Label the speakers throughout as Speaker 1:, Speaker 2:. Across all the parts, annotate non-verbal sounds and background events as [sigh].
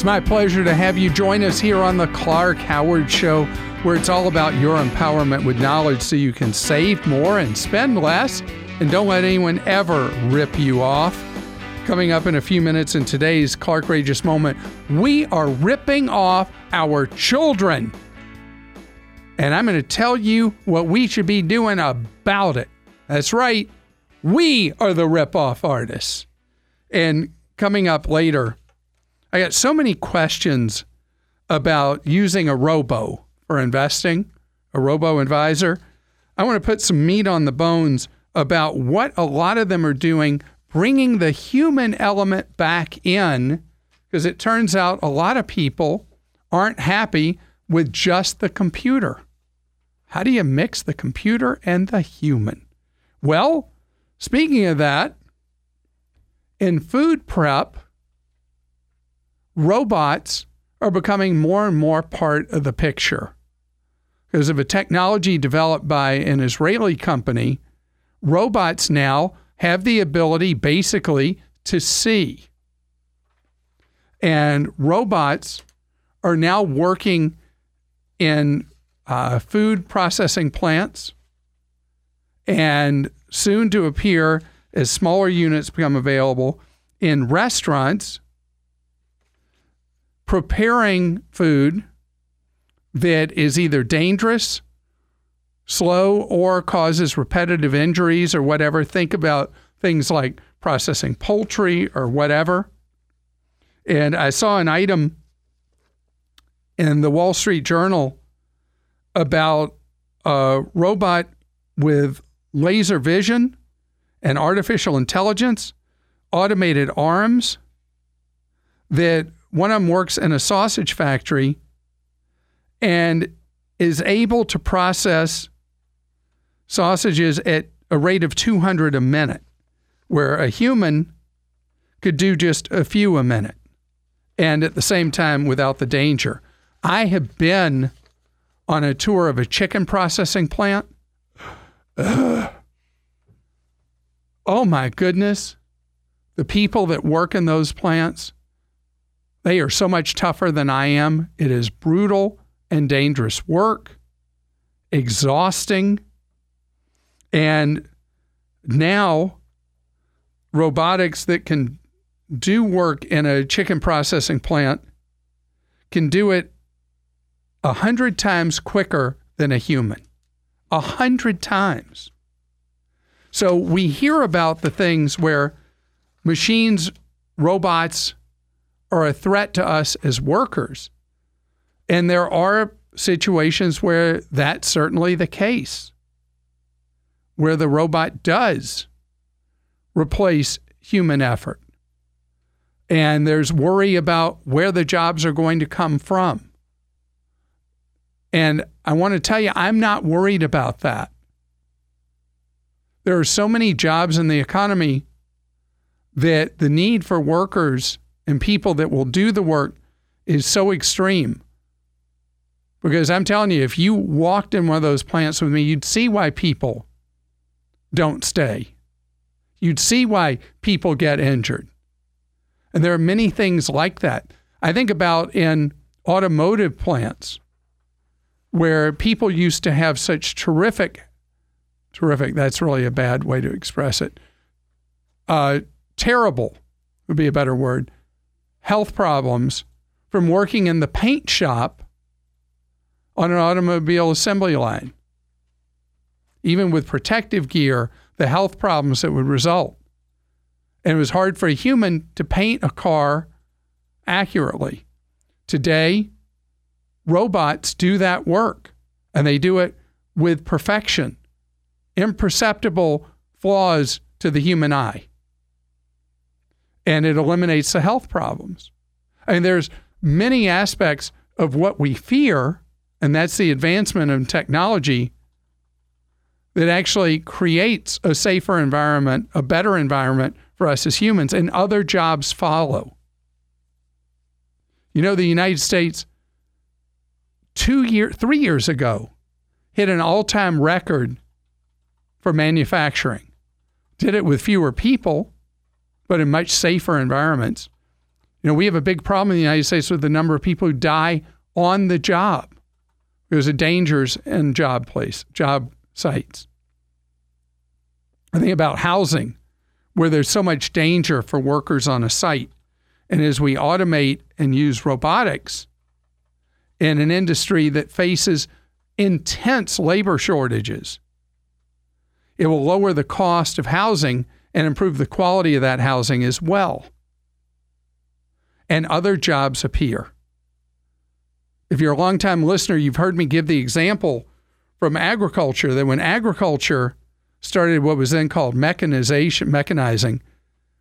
Speaker 1: It's my pleasure to have you join us here on the Clark Howard Show, where it's all about your empowerment with knowledge so you can save more and spend less. And don't let anyone ever rip you off. Coming up in a few minutes in today's Clark Rageous Moment, we are ripping off our children. And I'm going to tell you what we should be doing about it. That's right, we are the rip off artists. And coming up later, I got so many questions about using a robo for investing, a robo advisor. I want to put some meat on the bones about what a lot of them are doing, bringing the human element back in, because it turns out a lot of people aren't happy with just the computer. How do you mix the computer and the human? Well, speaking of that, in food prep, robots are becoming more and more part of the picture. Because of a technology developed by an Israeli company, robots now have the ability basically to see. And robots are now working in uh, food processing plants and soon to appear as smaller units become available in restaurants preparing food that is either dangerous, slow, or causes repetitive injuries or whatever. Think about things like processing poultry or whatever. And I saw an item in the Wall Street Journal about a robot with laser vision and artificial intelligence, automated arms that one of them works in a sausage factory and is able to process sausages at a rate of 200 a minute, where a human could do just a few a minute and at the same time without the danger. I have been on a tour of a chicken processing plant. Ugh. [sighs] Oh my goodness. The people that work in those plants they are so much tougher than I am. It is brutal and dangerous work, exhausting. And now, robotics that can do work in a chicken processing plant can do it a hundred times quicker than a human. A hundred times. So we hear about the things where machines, robots, are a threat to us as workers. And there are situations where that's certainly the case, where the robot does replace human effort. And there's worry about where the jobs are going to come from. And I want to tell you, I'm not worried about that. There are so many jobs in the economy that the need for workers and people that will do the work is so extreme. Because I'm telling you, if you walked in one of those plants with me, you'd see why people don't stay. You'd see why people get injured. And there are many things like that. I think about in automotive plants where people used to have such terrific, terrific, that's really a bad way to express it, uh, terrible would be a better word, health problems from working in the paint shop on an automobile assembly line. Even with protective gear, the health problems that would result. And it was hard for a human to paint a car accurately. Today, robots do that work, and they do it with perfection, imperceptible flaws to the human eye and it eliminates the health problems. I mean, there's many aspects of what we fear, and that's the advancement of technology that actually creates a safer environment, a better environment for us as humans, and other jobs follow. You know, the United States two year, three years ago hit an all-time record for manufacturing. Did it with fewer people, but in much safer environments. You know, we have a big problem in the United States with the number of people who die on the job because of dangers in job place, job sites. I think about housing, where there's so much danger for workers on a site. And as we automate and use robotics in an industry that faces intense labor shortages, it will lower the cost of housing and improve the quality of that housing as well. And other jobs appear. If you're a longtime listener, you've heard me give the example from agriculture that when agriculture started what was then called mechanization, mechanizing,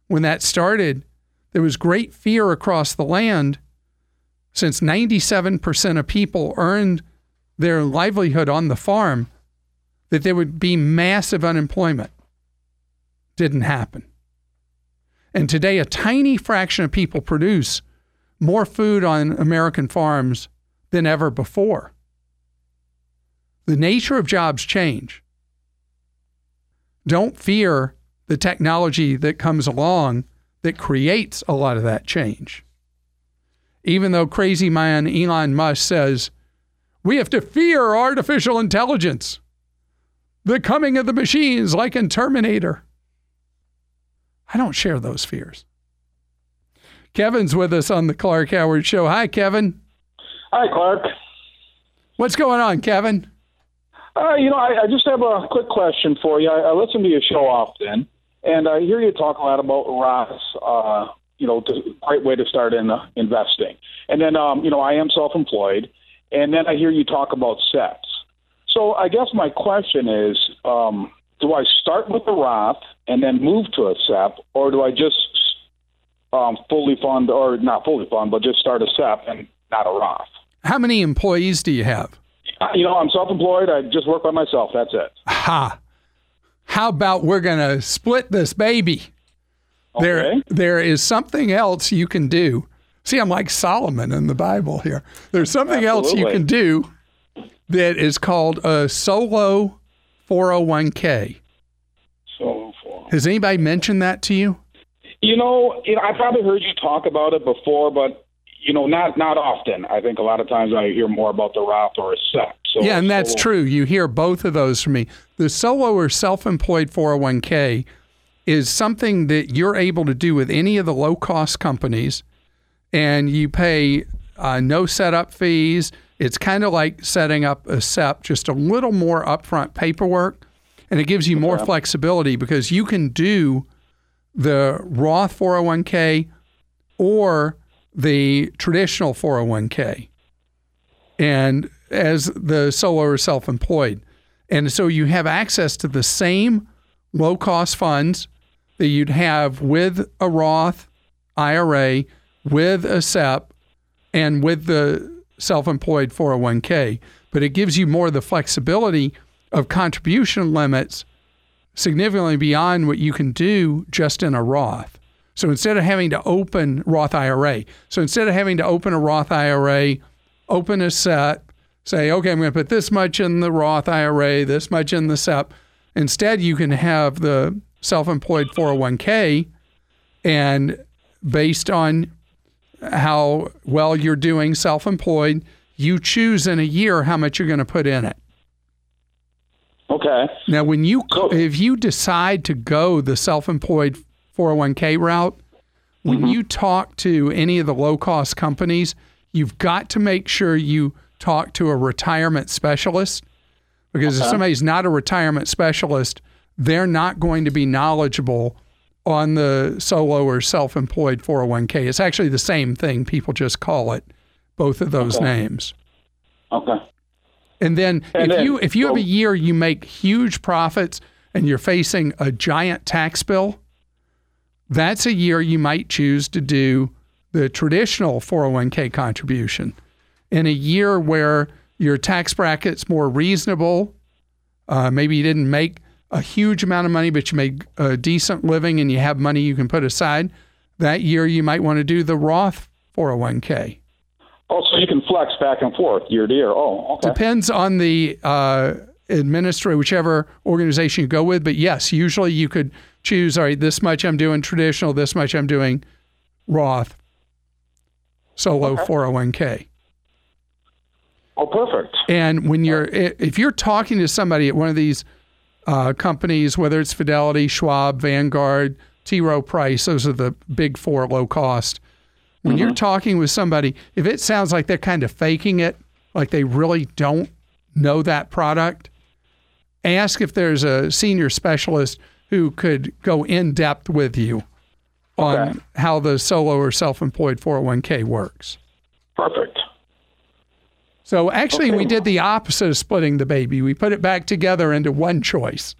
Speaker 1: when that started, there was great fear across the land since 97% of people earned their livelihood on the farm that there would be massive unemployment. Didn't happen. And today, a tiny fraction of people produce more food on American farms than ever before. The nature of jobs change. Don't fear the technology that comes along that creates a lot of that change. Even though crazy man Elon Musk says, we have to fear artificial intelligence, the coming of the machines like in Terminator. I don't share those fears. Kevin's with us on the Clark Howard Show. Hi, Kevin.
Speaker 2: Hi, Clark.
Speaker 1: What's going on, Kevin?
Speaker 2: Uh, you know, I, I, just have a quick question for you. I, I, listen to your show often, and I hear you talk a lot about Roths. Uh, you know, the great way to start in uh, investing. And then, um, you know, I am self-employed, and then I hear you talk about SEPs. So I guess my question is, um, do I start with the Roth and then move to a SEP, or do I just um, fully fund, or not fully fund, but just start a SEP and not a Roth?
Speaker 1: How many employees do you have?
Speaker 2: Uh, you know, I'm self-employed. I just work by myself. That's it.
Speaker 1: Ha. How about we're going to split this baby? Okay. There, there is something else you can do. See, I'm like Solomon in the Bible here. There's something Absolutely. else you can do that is called a solo 401k.
Speaker 2: Solo 401.
Speaker 1: Has anybody mentioned that to you?
Speaker 2: You know, I probably heard you talk about it before, but you know, not not often. I think a lot of times I hear more about the Roth or a SEP.
Speaker 1: So, yeah, and that's so, true. You hear both of those from me. The solo or self-employed 401k is something that you're able to do with any of the low-cost companies, and you pay uh, no setup fees. It's kind of like setting up a SEP, just a little more upfront paperwork, and it gives you more flexibility because you can do the Roth 401k or the traditional 401k and as the solo or self-employed. And so you have access to the same low-cost funds that you'd have with a Roth IRA, with a SEP, and with the self-employed 401k. But it gives you more of the flexibility of contribution limits significantly beyond what you can do just in a Roth. So instead of having to open Roth IRA, so instead of having to open a Roth IRA, open a SEP, say, okay, I'm going to put this much in the Roth IRA, this much in the SEP. Instead, you can have the self employed 401k, and based on how well you're doing self employed, you choose in a year how much you're going to put in it.
Speaker 2: Okay.
Speaker 1: Now, when you, cool. if you decide to go the self employed 401k route, when mm-hmm. you talk to any of the low cost companies, you've got to make sure you talk to a retirement specialist because okay. if somebody's not a retirement specialist, they're not going to be knowledgeable on the solo or self employed 401k. It's actually the same thing. People just call it both of those
Speaker 2: okay.
Speaker 1: names.
Speaker 2: Okay.
Speaker 1: And then and if then, you if you have a year you make huge profits and you're facing a giant tax bill, that's a year you might choose to do the traditional 401k contribution. In a year where your tax bracket's more reasonable, uh, maybe you didn't make a huge amount of money, but you made a decent living and you have money you can put aside, that year you might want to do the Roth 401k.
Speaker 2: Oh, so you can flex back and forth year to year. Oh, okay.
Speaker 1: Depends on the uh, administrator, whichever organization you go with. But yes, usually you could choose, all right, this much I'm doing traditional, this much I'm doing Roth. solo 401k.
Speaker 2: Oh, perfect.
Speaker 1: And when you're, if you're talking to somebody at one of these uh, companies, whether it's Fidelity, Schwab, Vanguard, T. Rowe Price, those are the big four low cost. When you're mm-hmm. talking with somebody, if it sounds like they're kind of faking it, like they really don't know that product, ask if there's a senior specialist who could go in depth with you on
Speaker 2: Okay.
Speaker 1: how the solo or self employed 401k works.
Speaker 2: Perfect.
Speaker 1: So actually, we did the opposite of splitting the baby. We put it back together into one choice.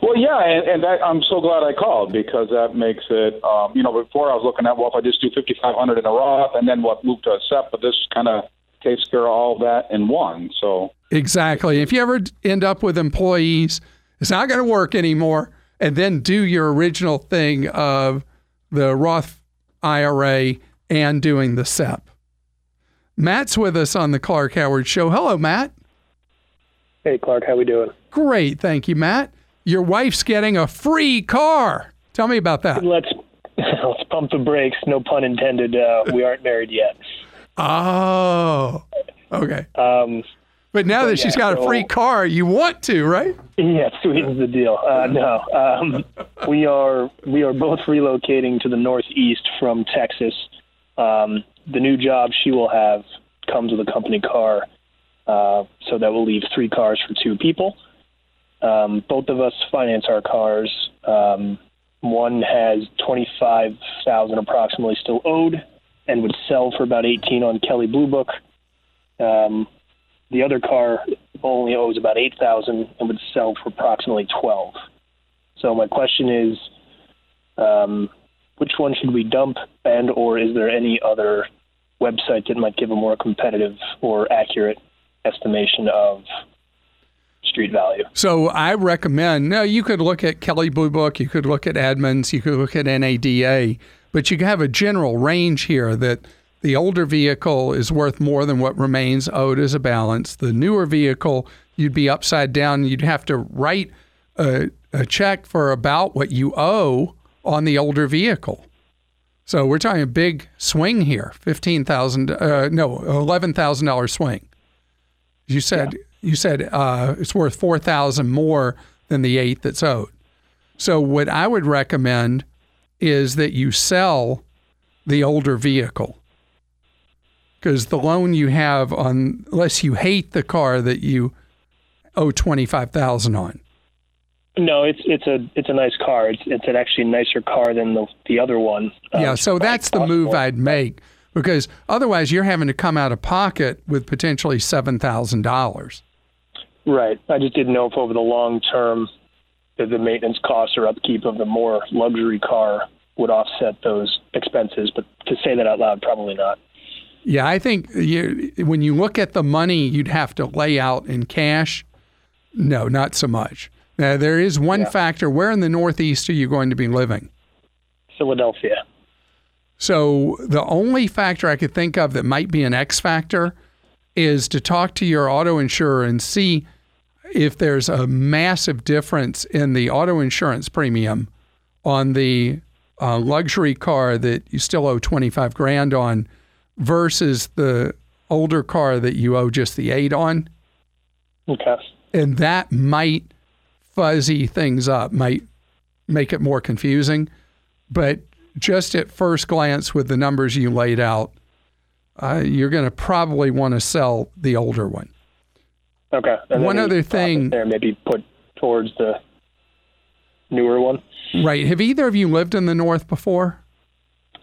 Speaker 2: Well, yeah, and, and that, I'm so glad I called because that makes it. Um, you know, before I was looking at well, if I just do 5,500 in a Roth and then what move to a SEP, but this kind of takes care of all that in one. So
Speaker 1: Exactly. If you ever end up with employees, it's not going to work anymore. And then do your original thing of the Roth IRA and doing the SEP. Matt's with us on the Clark Howard Show. Hello, Matt.
Speaker 3: Hey Clark, how we doing?
Speaker 1: Great. Thank you, Matt. Your wife's getting a free car. Tell me about that.
Speaker 3: Let's [laughs] let's pump the brakes. No pun intended. Uh, we aren't married yet.
Speaker 1: Oh, okay.
Speaker 3: Um,
Speaker 1: But now that she's got a free car, you want to, right?
Speaker 3: yeah, sweetens the deal. Uh, no, um, we are we are both relocating to the northeast from Texas. Um, the new job she will have comes with a company car, uh, so that will leave three cars for two people. Um, both of us finance our cars. Um, one has twenty five thousand approximately still owed, and would sell for about eighteen on Kelley Blue Book. Um, the other car only owes about eight thousand and would sell for approximately twelve. So my question is, um, which one should we dump, and or is there any other website that might give a more competitive or accurate estimation of street value?
Speaker 1: So I recommend. No, you could look at Kelley Blue Book, you could look at Edmunds, you could look at NADA, but you have a general range here that the older vehicle is worth more than what remains owed as a balance. The newer vehicle, you'd be upside down. You'd have to write a, a check for about what you owe on the older vehicle. So we're talking a big swing here, fifteen thousand, uh, no, eleven thousand dollar swing. You said you said uh, it's worth four thousand more than the eight that's owed. So what I would recommend is that you sell the older vehicle because the loan you have on, unless you hate the car that you owe twenty five thousand on.
Speaker 3: No, it's it's a it's a nice car. It's it's an actually nicer car than the the other one. Um,
Speaker 1: Yeah, so that's the
Speaker 3: cost
Speaker 1: move. I'd make because otherwise you're having to come out of pocket with potentially seven thousand dollars.
Speaker 3: Right. I just didn't know if over the long term, that the maintenance costs or upkeep of the more luxury car would offset those expenses. But to say that out loud, probably not.
Speaker 1: Yeah, I think you, when you look at the money you'd have to lay out in cash, no, not so much. Now, there is one
Speaker 3: Yeah.
Speaker 1: factor. Where in the Northeast are you going to be living?
Speaker 3: Philadelphia.
Speaker 1: So the only factor I could think of that might be an X factor is to talk to your auto insurer and see if there's a massive difference in the auto insurance premium on the uh, luxury car that you still owe 25 grand on versus the older car that you owe just the eight on.
Speaker 3: Okay.
Speaker 1: And that might fuzzy things up, might make it more confusing. But just at first glance, with the numbers you laid out, uh, you're going to probably want to sell the older one.
Speaker 3: Okay.
Speaker 1: One other thing-
Speaker 3: there, maybe put towards the newer one.
Speaker 1: Right. Have either of you lived in the North before?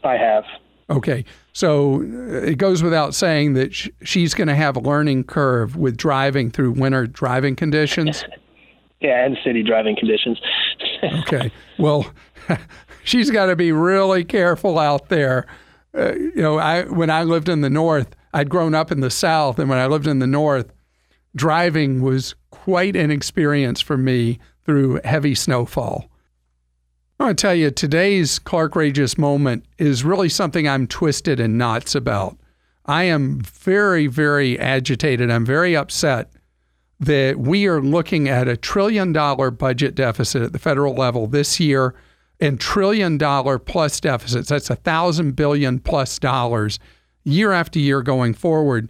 Speaker 3: I have.
Speaker 1: Okay. So uh, it goes without saying that sh- she's going to have a learning curve with driving through winter driving conditions. [laughs]
Speaker 3: Yeah, and city driving conditions. [laughs]
Speaker 1: Okay. Well, [laughs] she's got to be really careful out there. Uh, you know, I when I lived in the north, I'd grown up in the south, and when I lived in the north, driving was quite an experience for me through heavy snowfall. I want to tell you, today's Clark Rageous moment is really something I'm twisted in knots about. I am very, very agitated. I'm very upset that we are looking at a trillion dollar budget deficit at the federal level this year and trillion dollar plus deficits. That's a thousand billion plus dollars year after year going forward.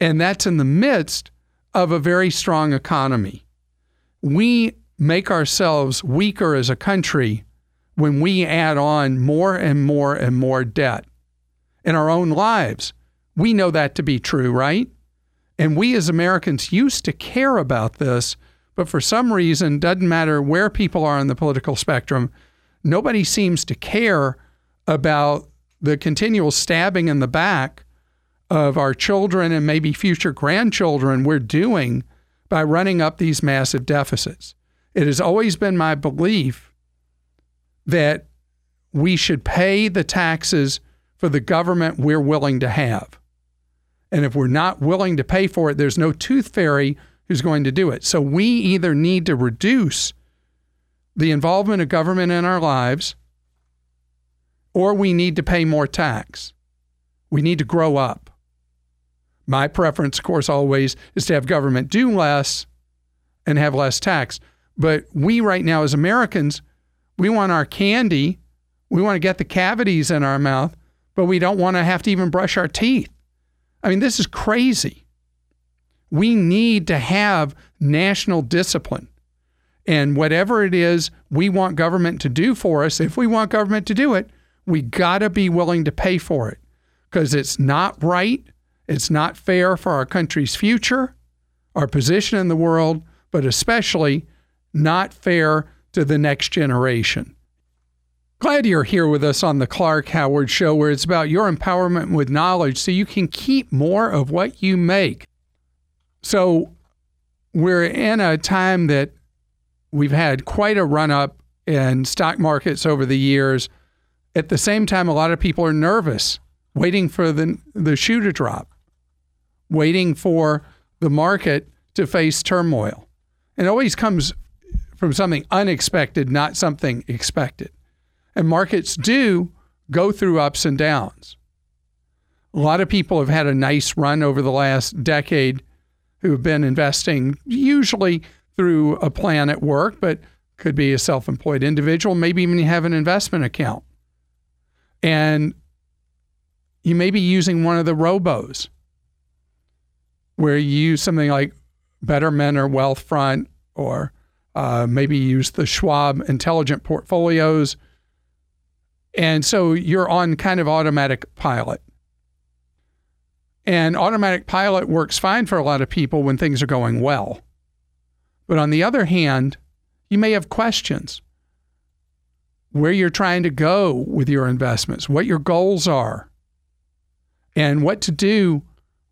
Speaker 1: And that's in the midst of a very strong economy. We make ourselves weaker as a country when we add on more and more and more debt in our own lives. We know that to be true, right? And we as Americans used to care about this, but for some reason, doesn't matter where people are on the political spectrum, nobody seems to care about the continual stabbing in the back of our children and maybe future grandchildren we're doing by running up these massive deficits. It has always been my belief that we should pay the taxes for the government we're willing to have. And if we're not willing to pay for it, there's no tooth fairy who's going to do it. So we either need to reduce the involvement of government in our lives or we need to pay more tax. We need to grow up. My preference, of course, always is to have government do less and have less tax. But we, right now, as Americans, we want our candy. We want to get the cavities in our mouth, but we don't want to have to even brush our teeth. I mean, this is crazy. We need to have national discipline. And whatever it is we want government to do for us, if we want government to do it, we got to be willing to pay for it because it's not right. It's not fair for our country's future, our position in the world, but especially not fair to the next generation. Glad you're here with us on the Clark Howard Show, where it's about your empowerment with knowledge so you can keep more of what you make. So, we're in a time that we've had quite a run up in stock markets over the years. At the same time, a lot of people are nervous, waiting for the, the shoe to drop, waiting for the market to face turmoil. It always comes from something unexpected, not something expected. And markets do go through ups and downs. A lot of people have had a nice run over the last decade who have been investing, usually through a plan at work, but could be a self employed individual, maybe even you have an investment account. And you may be using one of the robos where you use something like Betterment or Wealthfront or uh, maybe use the Schwab intelligent portfolios. And so you're on kind of automatic pilot. And automatic pilot works fine for a lot of people when things are going well. But on the other hand, you may have questions where you're trying to go with your investments, what your goals are, and what to do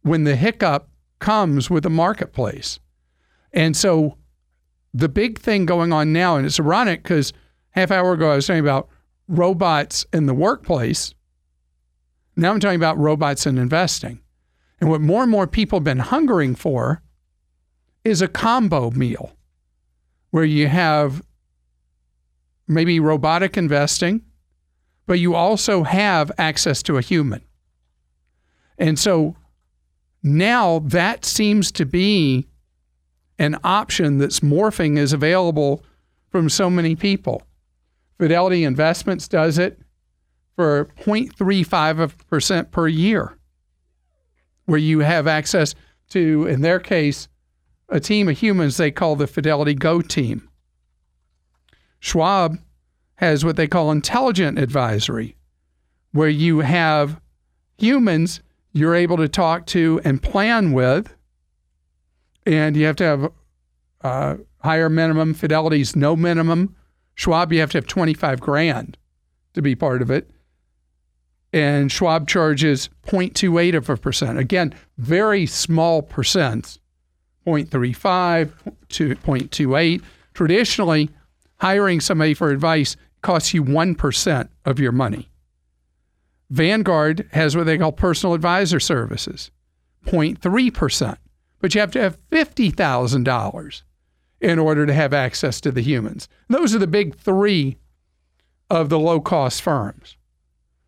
Speaker 1: when the hiccup comes with the marketplace. And so the big thing going on now, and it's ironic because half hour ago I was talking about robots in the workplace. Now I'm talking about robots in investing. And what more and more people have been hungering for is a combo meal where you have maybe robotic investing, but you also have access to a human. And so now that seems to be an option that's morphing is available from so many people. Fidelity Investments does it for 0.35% per year, where you have access to, in their case, a team of humans they call the Fidelity Go team. Schwab has what they call intelligent advisory, where you have humans you're able to talk to and plan with and you have to have uh, higher minimum. Fidelity's no minimum. Schwab, you have to have 25 grand to be part of it. And Schwab charges 0.28 of a percent. Again, very small percents, 0.35 to 0.28. Traditionally, hiring somebody for advice costs you 1% of your money. Vanguard has what they call personal advisor services, 0.3% but you have to have $50,000 in order to have access to the humans. Those are the big three of the low cost firms.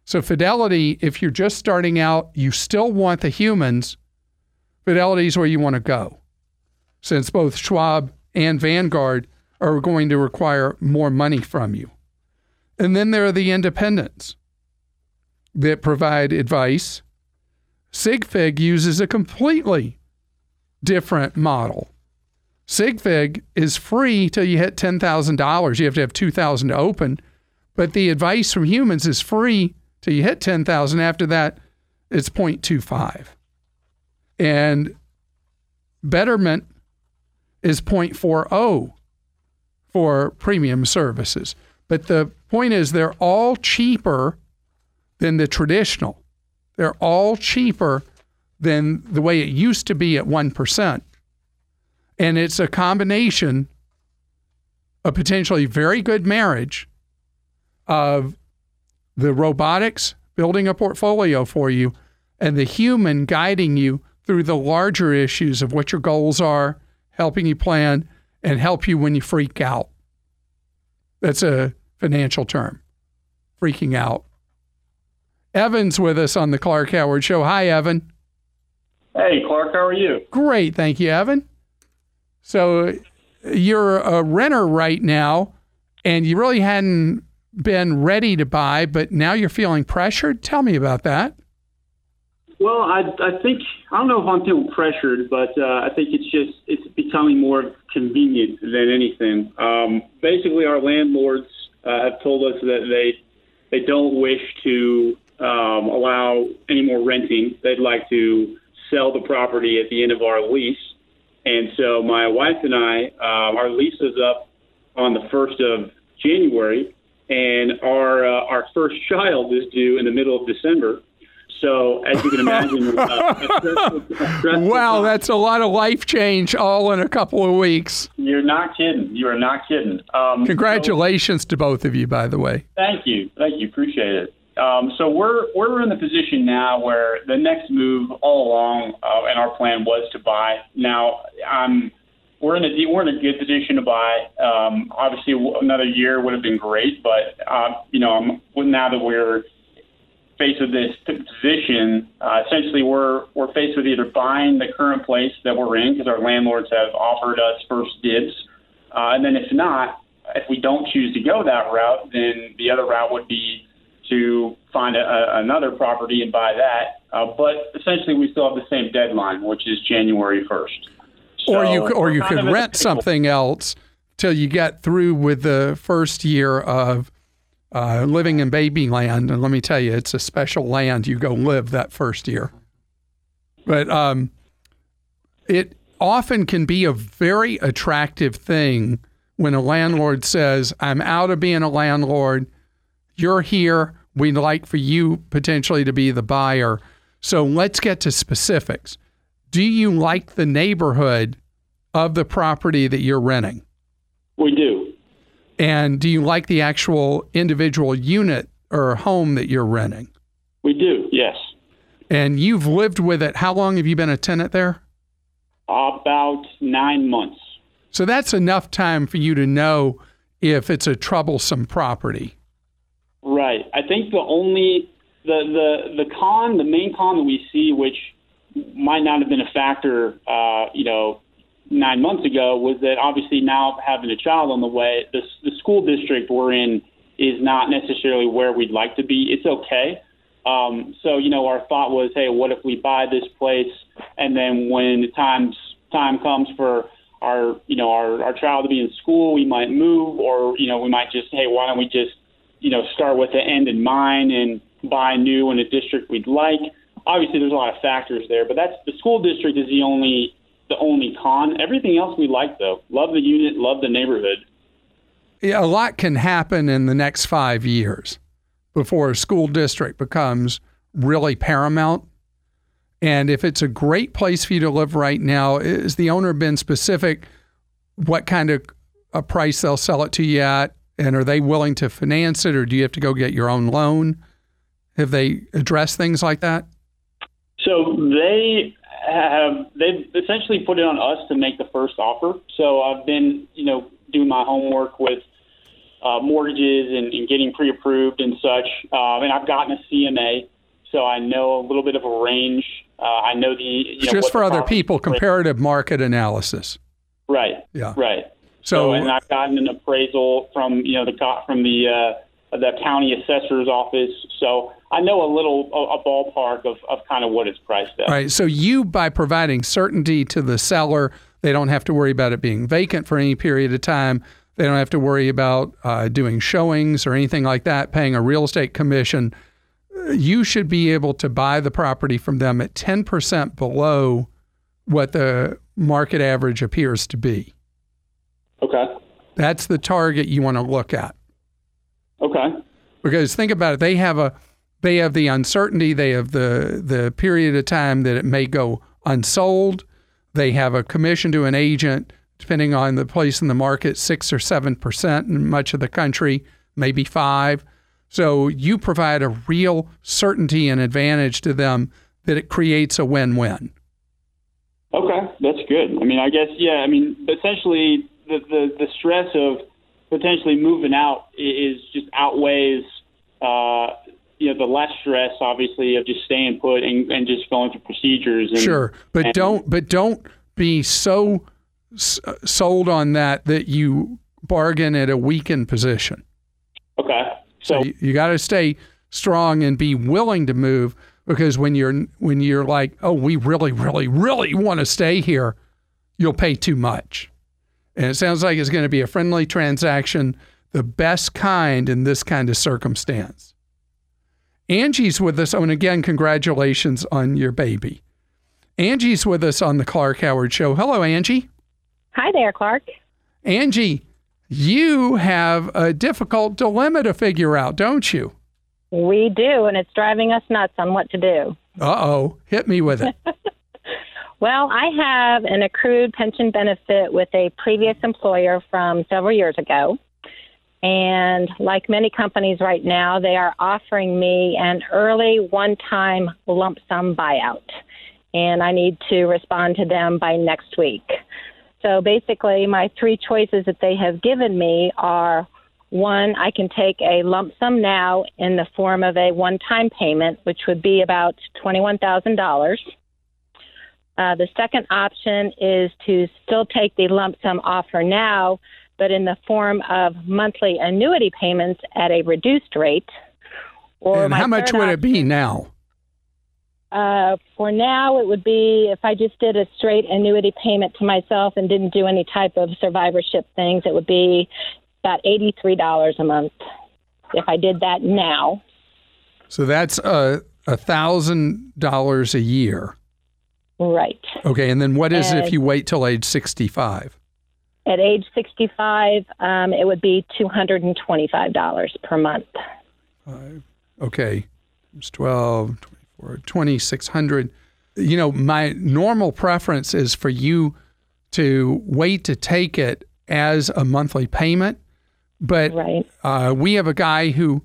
Speaker 1: So, Fidelity, if you're just starting out, you still want the humans, Fidelity is where you want to go, since both Schwab and Vanguard are going to require more money from you. And then there are the independents that provide advice SigFig uses a completely different model. SigFig is free till you hit $10,000. You have to have 2000 to open, but the advice from humans is free till you hit 10,000. After that, it's 0.25. And Betterment is 0.40 for premium services. But the point is, they're all cheaper than the traditional. They're all cheaper than the way it used to be at 1%. And it's a combination, a potentially very good marriage of the robotics building a portfolio for you and the human guiding you through the larger issues of what your goals are, helping you plan, and help you when you freak out. That's a financial term, freaking out. Evan's with us on the Clark Howard Show. Hi, Evan.
Speaker 4: Hey, Clark, how are you?
Speaker 1: Great. Thank you, Evan. So you're a renter right now, and you really hadn't been ready to buy, but now you're feeling pressured. Tell me about that.
Speaker 4: Well, I, I think I don't know if I'm feeling pressured, but uh, I think it's just it's becoming more convenient than anything. Um, basically, our landlords uh, have told us that they they don't wish to um, allow any more renting. They'd like to sell the property at the end of our lease and so my wife and I, um, our lease is up on the first of January, and our uh, our first [laughs] child is due in the middle of December. So as you can imagine, [laughs] uh, a stressful, a stressful
Speaker 1: Wow,
Speaker 4: time.
Speaker 1: that's a lot of life change all in a couple of weeks.
Speaker 4: you're not kidding. You are not kidding. Um,
Speaker 1: Congratulations to both of you, by the way.
Speaker 4: Thank you, thank you, appreciate it. Um, so we're we're in the position now where the next move all along, uh, and our plan was to buy. Now, um, we're in a we're in a good position to buy. Um, obviously, another year would have been great, but uh, you know, now that we're faced with this position, uh, essentially we're we're faced with either buying the current place that we're in because our landlords have offered us first dibs, uh, and then if not, if we don't choose to go that route, then the other route would be to find a, a, another property and buy that. Uh, but essentially, we still have the same deadline, which is January first.
Speaker 1: or you or you could
Speaker 4: kind of in a
Speaker 1: rent something else till you get through with the first year of uh, living in baby land. And let me tell you, it's a special land. You go live that first year. But um, it often can be a very attractive thing when a landlord says, I'm out of being a landlord. You're here. We'd like for you potentially to be the buyer. So let's get to specifics. Do you like the neighborhood of the property that you're renting?
Speaker 4: We do.
Speaker 1: And do you like the actual individual unit or home that you're renting?
Speaker 4: We do. Yes.
Speaker 1: And you've lived with it. How long have you been a tenant there?
Speaker 4: About nine months.
Speaker 1: So that's enough time for you to know if it's a troublesome property.
Speaker 4: Right. I think the only the the the con, the main con that we see, which might not have been a factor, uh, you know, nine months ago, was that obviously now having a child on the way, the the school district we're in is not necessarily where we'd like to be. It's okay. Um, so you know, our thought was, hey, what if we buy this place, and then when the times time comes for our you know our our child to be in school, we might move, or you know, we might just, hey, why don't we just you know, start with the end in mind and buy new in a district we'd like. Obviously, there's a lot of factors there, but that's the school district is the only the only con. Everything else we like though. Love the unit, love the neighborhood.
Speaker 1: Yeah, a lot can happen in the next five years before a school district becomes really paramount. And if it's a great place for you to live right now, is the owner been specific what kind of a price they'll sell it to you at? And are they willing to finance it or do you have to go get your own loan? Have they addressed things like that?
Speaker 4: So they have they've essentially put it on us to make the first offer. So I've been you know doing my homework with uh, mortgages and, and getting pre-approved and such, um, and I've gotten a CMA, so I know a little bit of a range. Uh, I know the you know,
Speaker 1: Just for
Speaker 4: the
Speaker 1: other people, comparative market analysis.
Speaker 4: Right.
Speaker 1: Yeah.
Speaker 4: Right.
Speaker 1: So,
Speaker 4: So, and I've gotten an appraisal from you know the from the uh, the county assessor's office. So I know a little a, a ballpark of, of kind of what it's priced at.
Speaker 1: All right. So you, by providing certainty to the seller, they don't have to worry about it being vacant for any period of time. They don't have to worry about uh, doing showings or anything like that, paying a real estate commission. You should be able to buy the property from them at 10% below what the market average appears to be.
Speaker 4: Okay.
Speaker 1: That's the target you want to look at.
Speaker 4: Okay.
Speaker 1: Because think about it, they have a they have the uncertainty, they have the the period of time that it may go unsold. They have a commission to an agent, depending on the place in the market, six or seven percent in much of the country, maybe five. So you provide a real certainty and advantage to them that it creates a win-win.
Speaker 4: Okay, that's good. I mean, I guess yeah. I mean, essentially, the the, the stress of potentially moving out is just outweighs uh, you know the less stress obviously of just staying put and, and just going through procedures and,
Speaker 1: sure but
Speaker 4: and,
Speaker 1: don't but don't be so s- sold on that that you bargain at a weakened position.
Speaker 4: Okay so,
Speaker 1: so you, you got to stay strong and be willing to move because when you're when you're like oh we really really really want to stay here you'll pay too much and it sounds like it's going to be a friendly transaction the best kind in this kind of circumstance Angie's with us. Oh, and again, congratulations on your baby. Angie's with us on the Clark Howard Show. Hello, Angie.
Speaker 5: Hi there, Clark.
Speaker 1: Angie, you have a difficult dilemma to figure out, don't you?
Speaker 5: We do, and it's driving us nuts on what to do.
Speaker 1: Uh oh. Hit me with it. [laughs]
Speaker 5: well, I have an accrued pension benefit with a previous employer from several years ago. And like many companies right now, they are offering me an early one time lump sum buyout. And I need to respond to them by next week. So basically, my three choices that they have given me are one, I can take a lump sum now in the form of a one time payment, which would be about $21,000. Uh, the second option is to still take the lump sum offer now, but in the form of monthly annuity payments at a reduced rate.
Speaker 1: Or and how much would it be now?
Speaker 5: Uh, for now, it would be if I just did a straight annuity payment to myself and didn't do any type of survivorship things, it would be about $83 a month if I did that now.
Speaker 1: So that's a thousand dollars a year.
Speaker 5: Right.
Speaker 1: Okay, and then what is and, it if you wait till age sixty-five?
Speaker 5: At age 65, um, it would be $225 per month.
Speaker 1: Five. Okay. It's 12, 24, 2600 You know, my normal preference is for you to wait to take it as a monthly payment. But
Speaker 5: right.
Speaker 1: uh, we have a guy who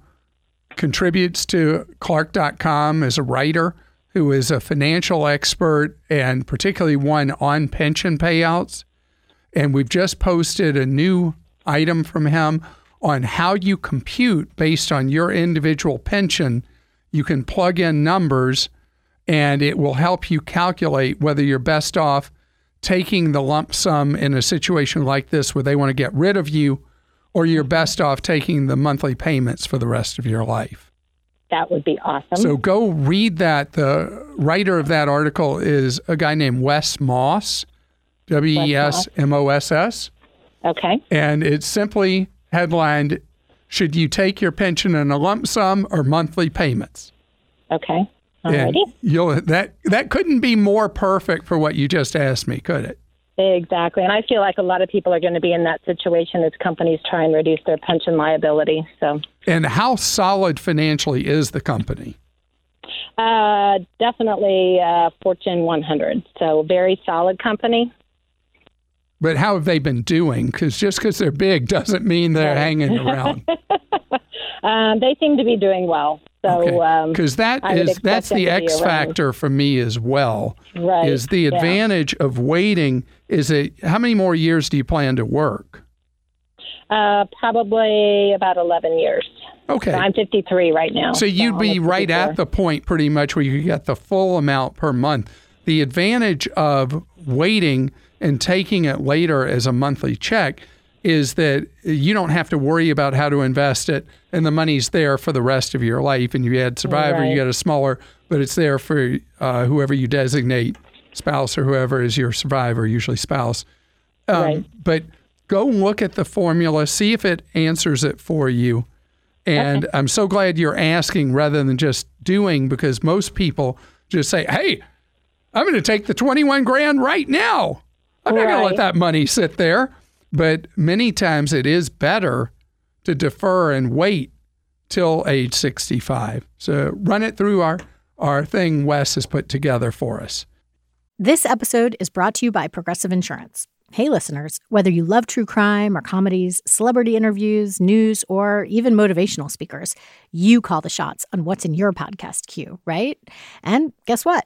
Speaker 1: contributes to Clark.com as a writer who is a financial expert and particularly one on pension payouts. And we've just posted a new item from him on how you compute based on your individual pension. You can plug in numbers and it will help you calculate whether you're best off taking the lump sum in a situation like this where they want to get rid of you or you're best off taking the monthly payments for the rest of your life.
Speaker 5: That would be awesome.
Speaker 1: So go read that. The writer of that article is a guy named Wes Moss. W E S M O S S.
Speaker 5: Okay.
Speaker 1: And it's simply headlined Should you take your pension in a lump sum or monthly payments?
Speaker 5: Okay. Alrighty.
Speaker 1: You'll, that, that couldn't be more perfect for what you just asked me, could it?
Speaker 5: Exactly. And I feel like a lot of people are going to be in that situation as companies try and reduce their pension liability. So.
Speaker 1: And how solid financially is the company?
Speaker 5: Uh, definitely uh, Fortune 100. So very solid company.
Speaker 1: But how have they been doing? Because just because they're big doesn't mean they're hanging [laughs] around.
Speaker 5: um, they seem to be doing well. So
Speaker 1: because okay. um, that is that's the X factor for me as well.
Speaker 5: Right.
Speaker 1: Is the advantage
Speaker 5: yeah.
Speaker 1: of waiting? Is it how many more years do you plan to work?
Speaker 5: Uh, probably about eleven years.
Speaker 1: Okay.
Speaker 5: So I'm 53 right now.
Speaker 1: So, so you'd be right at the point pretty much where you get the full amount per month. The advantage of waiting and taking it later as a monthly check is that you don't have to worry about how to invest it. and the money's there for the rest of your life. And you had survivor,
Speaker 5: Right.
Speaker 1: you get a smaller, but it's there for uh, whoever you designate, spouse or whoever is your survivor, usually spouse. Um,
Speaker 5: Right.
Speaker 1: But go look at the formula, see if it answers it for you. And I'm so glad you're asking rather than just doing because most people just say, hey, I'm going to take the 21 grand right now. I'm not going to let that money sit there. But many times it is better to defer and wait till age 65. So run it through our, our thing Wes has put together for us.
Speaker 6: This episode is brought to you by Progressive Insurance. Hey, listeners, whether you love true crime or comedies, celebrity interviews, news, or even motivational speakers, you call the shots on what's in your podcast queue, right? And guess what?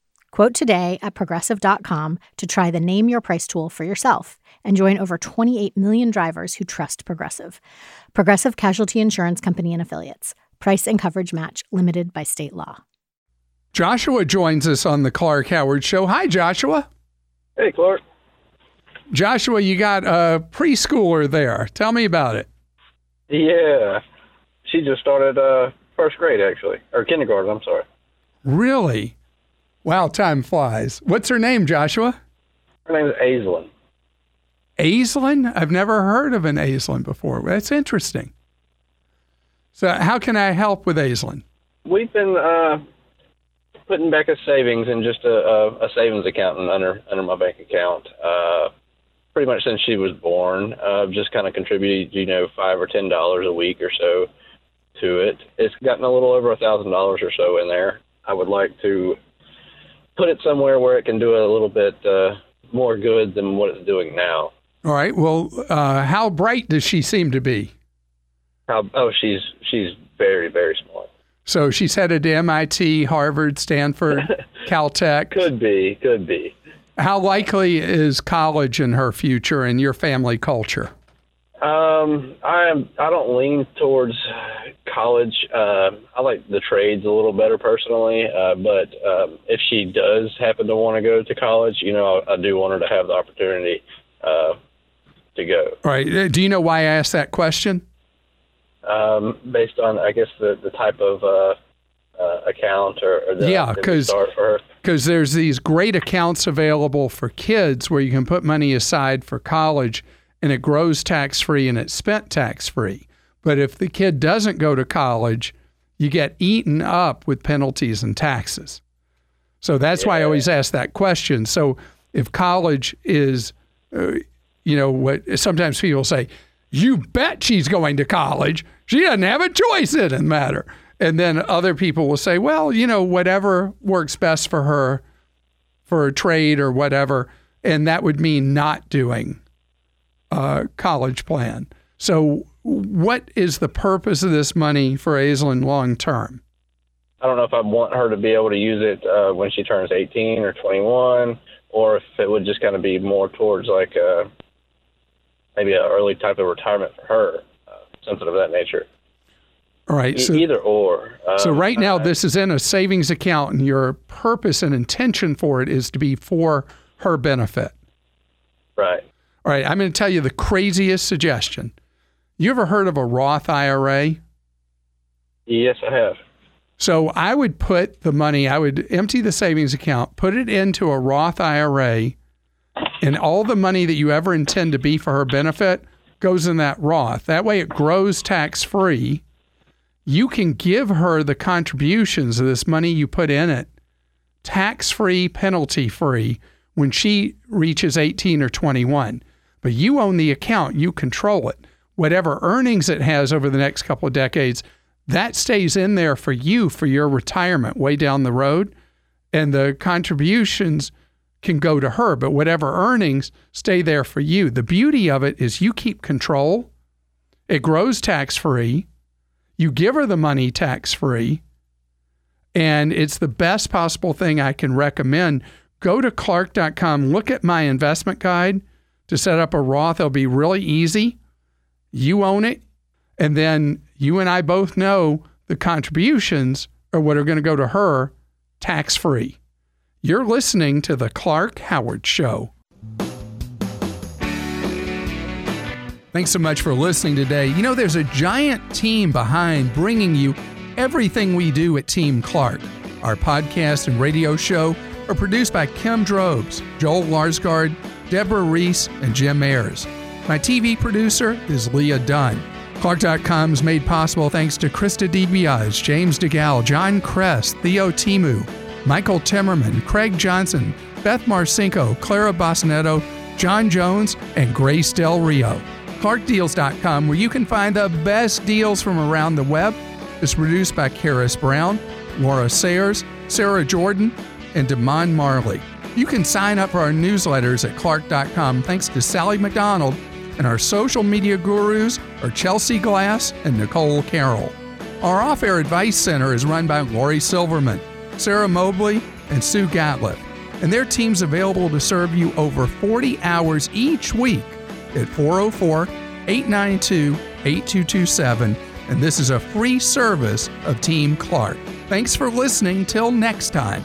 Speaker 6: Quote today at progressive.com to try the Name Your Price tool for yourself and join over 28 million drivers who trust Progressive. Progressive Casualty Insurance Company and Affiliates. Price and coverage match limited by state law.
Speaker 1: Joshua joins us on the Clark Howard Show. Hi, Joshua.
Speaker 3: Hey, Clark.
Speaker 1: Joshua, you got a preschooler there. Tell me about it.
Speaker 7: Yeah, she just started uh, first grade actually, or kindergarten. I'm sorry.
Speaker 1: Really? Wow, time flies. What's her name, Joshua?
Speaker 7: Her name is Aislinn.
Speaker 1: Aislinn? I've never heard of an Aislinn before. That's interesting. So, how can I help with Aislinn?
Speaker 7: We've been uh, putting back a savings in just a, a, a savings account under under my bank account. Uh, pretty much since she was born, uh, just kind of contributed, you know, five or ten dollars a week or so to it. It's gotten a little over a thousand dollars or so in there. I would like to put it somewhere where it can do a little bit uh, more good than what it's doing now.
Speaker 1: All right. Well, uh, how bright does she seem to be?
Speaker 7: How, oh, she's she's very very smart.
Speaker 1: So she's headed to MIT, Harvard, Stanford, [laughs] Caltech.
Speaker 7: Could be, could be.
Speaker 1: How likely is college in her future and your family culture?
Speaker 7: Um, I am. I don't lean towards college. Uh, I like the trades a little better personally. Uh, but um, if she does happen to want to go to college, you know, I, I do want her to have the opportunity uh, to go.
Speaker 1: All right. uh, Do you know why I asked that question?
Speaker 7: Um, based on, I guess, the the type of uh, uh, account or, or the
Speaker 1: Yeah,
Speaker 7: that we
Speaker 1: 'cause-
Speaker 7: start for her.
Speaker 1: Because there's these great accounts available for kids where you can put money aside for college and it grows tax free and it's spent tax free. But if the kid doesn't go to college, you get eaten up with penalties and taxes. So that's why I always ask that question. So if college is, uh, you know, what sometimes people say, you bet she's going to college. She doesn't have a choice in the matter. And then other people will say, well, you know, whatever works best for her for a trade or whatever. And that would mean not doing a college plan. So, what is the purpose of this money for Aislinn long term?
Speaker 7: I don't know if I want her to be able to use it uh, when she turns 18 or 21, or if it would just kind of be more towards like uh, maybe an early type of retirement for her, uh, something of that nature.
Speaker 1: All right.
Speaker 7: E-
Speaker 1: So,
Speaker 7: Either or. Um,
Speaker 1: so right now,
Speaker 7: I-
Speaker 1: this is in a savings account, and your purpose and intention for it is to be for her benefit.
Speaker 7: right.
Speaker 1: All right. I'm going to tell you the craziest suggestion. You ever heard of a Roth IRA?
Speaker 7: Yes, I have.
Speaker 1: So I would put the money, I would empty the savings account, put it into a Roth IRA, and all the money that you ever intend to be for her benefit goes in that Roth. That way it grows tax free. You can give her the contributions of this money you put in it tax free, penalty free when she reaches 18 or 21. But you own the account, you control it. Whatever earnings it has over the next couple of decades, that stays in there for you for your retirement way down the road. And the contributions can go to her, but whatever earnings stay there for you. The beauty of it is you keep control, it grows tax free. You give her the money tax free, and it's the best possible thing I can recommend. Go to clark.com, look at my investment guide to set up a Roth. It'll be really easy. You own it. And then you and I both know the contributions are what are going to go to her tax free. You're listening to The Clark Howard Show. Thanks so much for listening today. You know, there's a giant team behind bringing you everything we do at Team Clark. Our podcast and radio show are produced by Kim Drobes, Joel Larsgaard, Deborah Reese, and Jim Ayers. My TV producer is Leah Dunn. Clark.com is made possible thanks to Krista DiBiase, James DeGal, John Kress, Theo Thimou, Michael Timmerman, Craig Johnson, Beth Marcinko, Clara Bosnetto, John Jones, and Grace Del Rio. ClarkDeals.com, where you can find the best deals from around the web, is produced by Karis Brown, Laura Sayers, Sarah Jordan, and Damon Marley. You can sign up for our newsletters at Clark.com thanks to Sally McDonald, and our social media gurus are Chelsea Glass and Nicole Carroll. Our off air advice center is run by Lori Silverman, Sarah Mobley, and Sue Gatliff, and their team's available to serve you over 40 hours each week at 404 892 8227. And this is a free service of Team Clark. Thanks for listening. Till next time.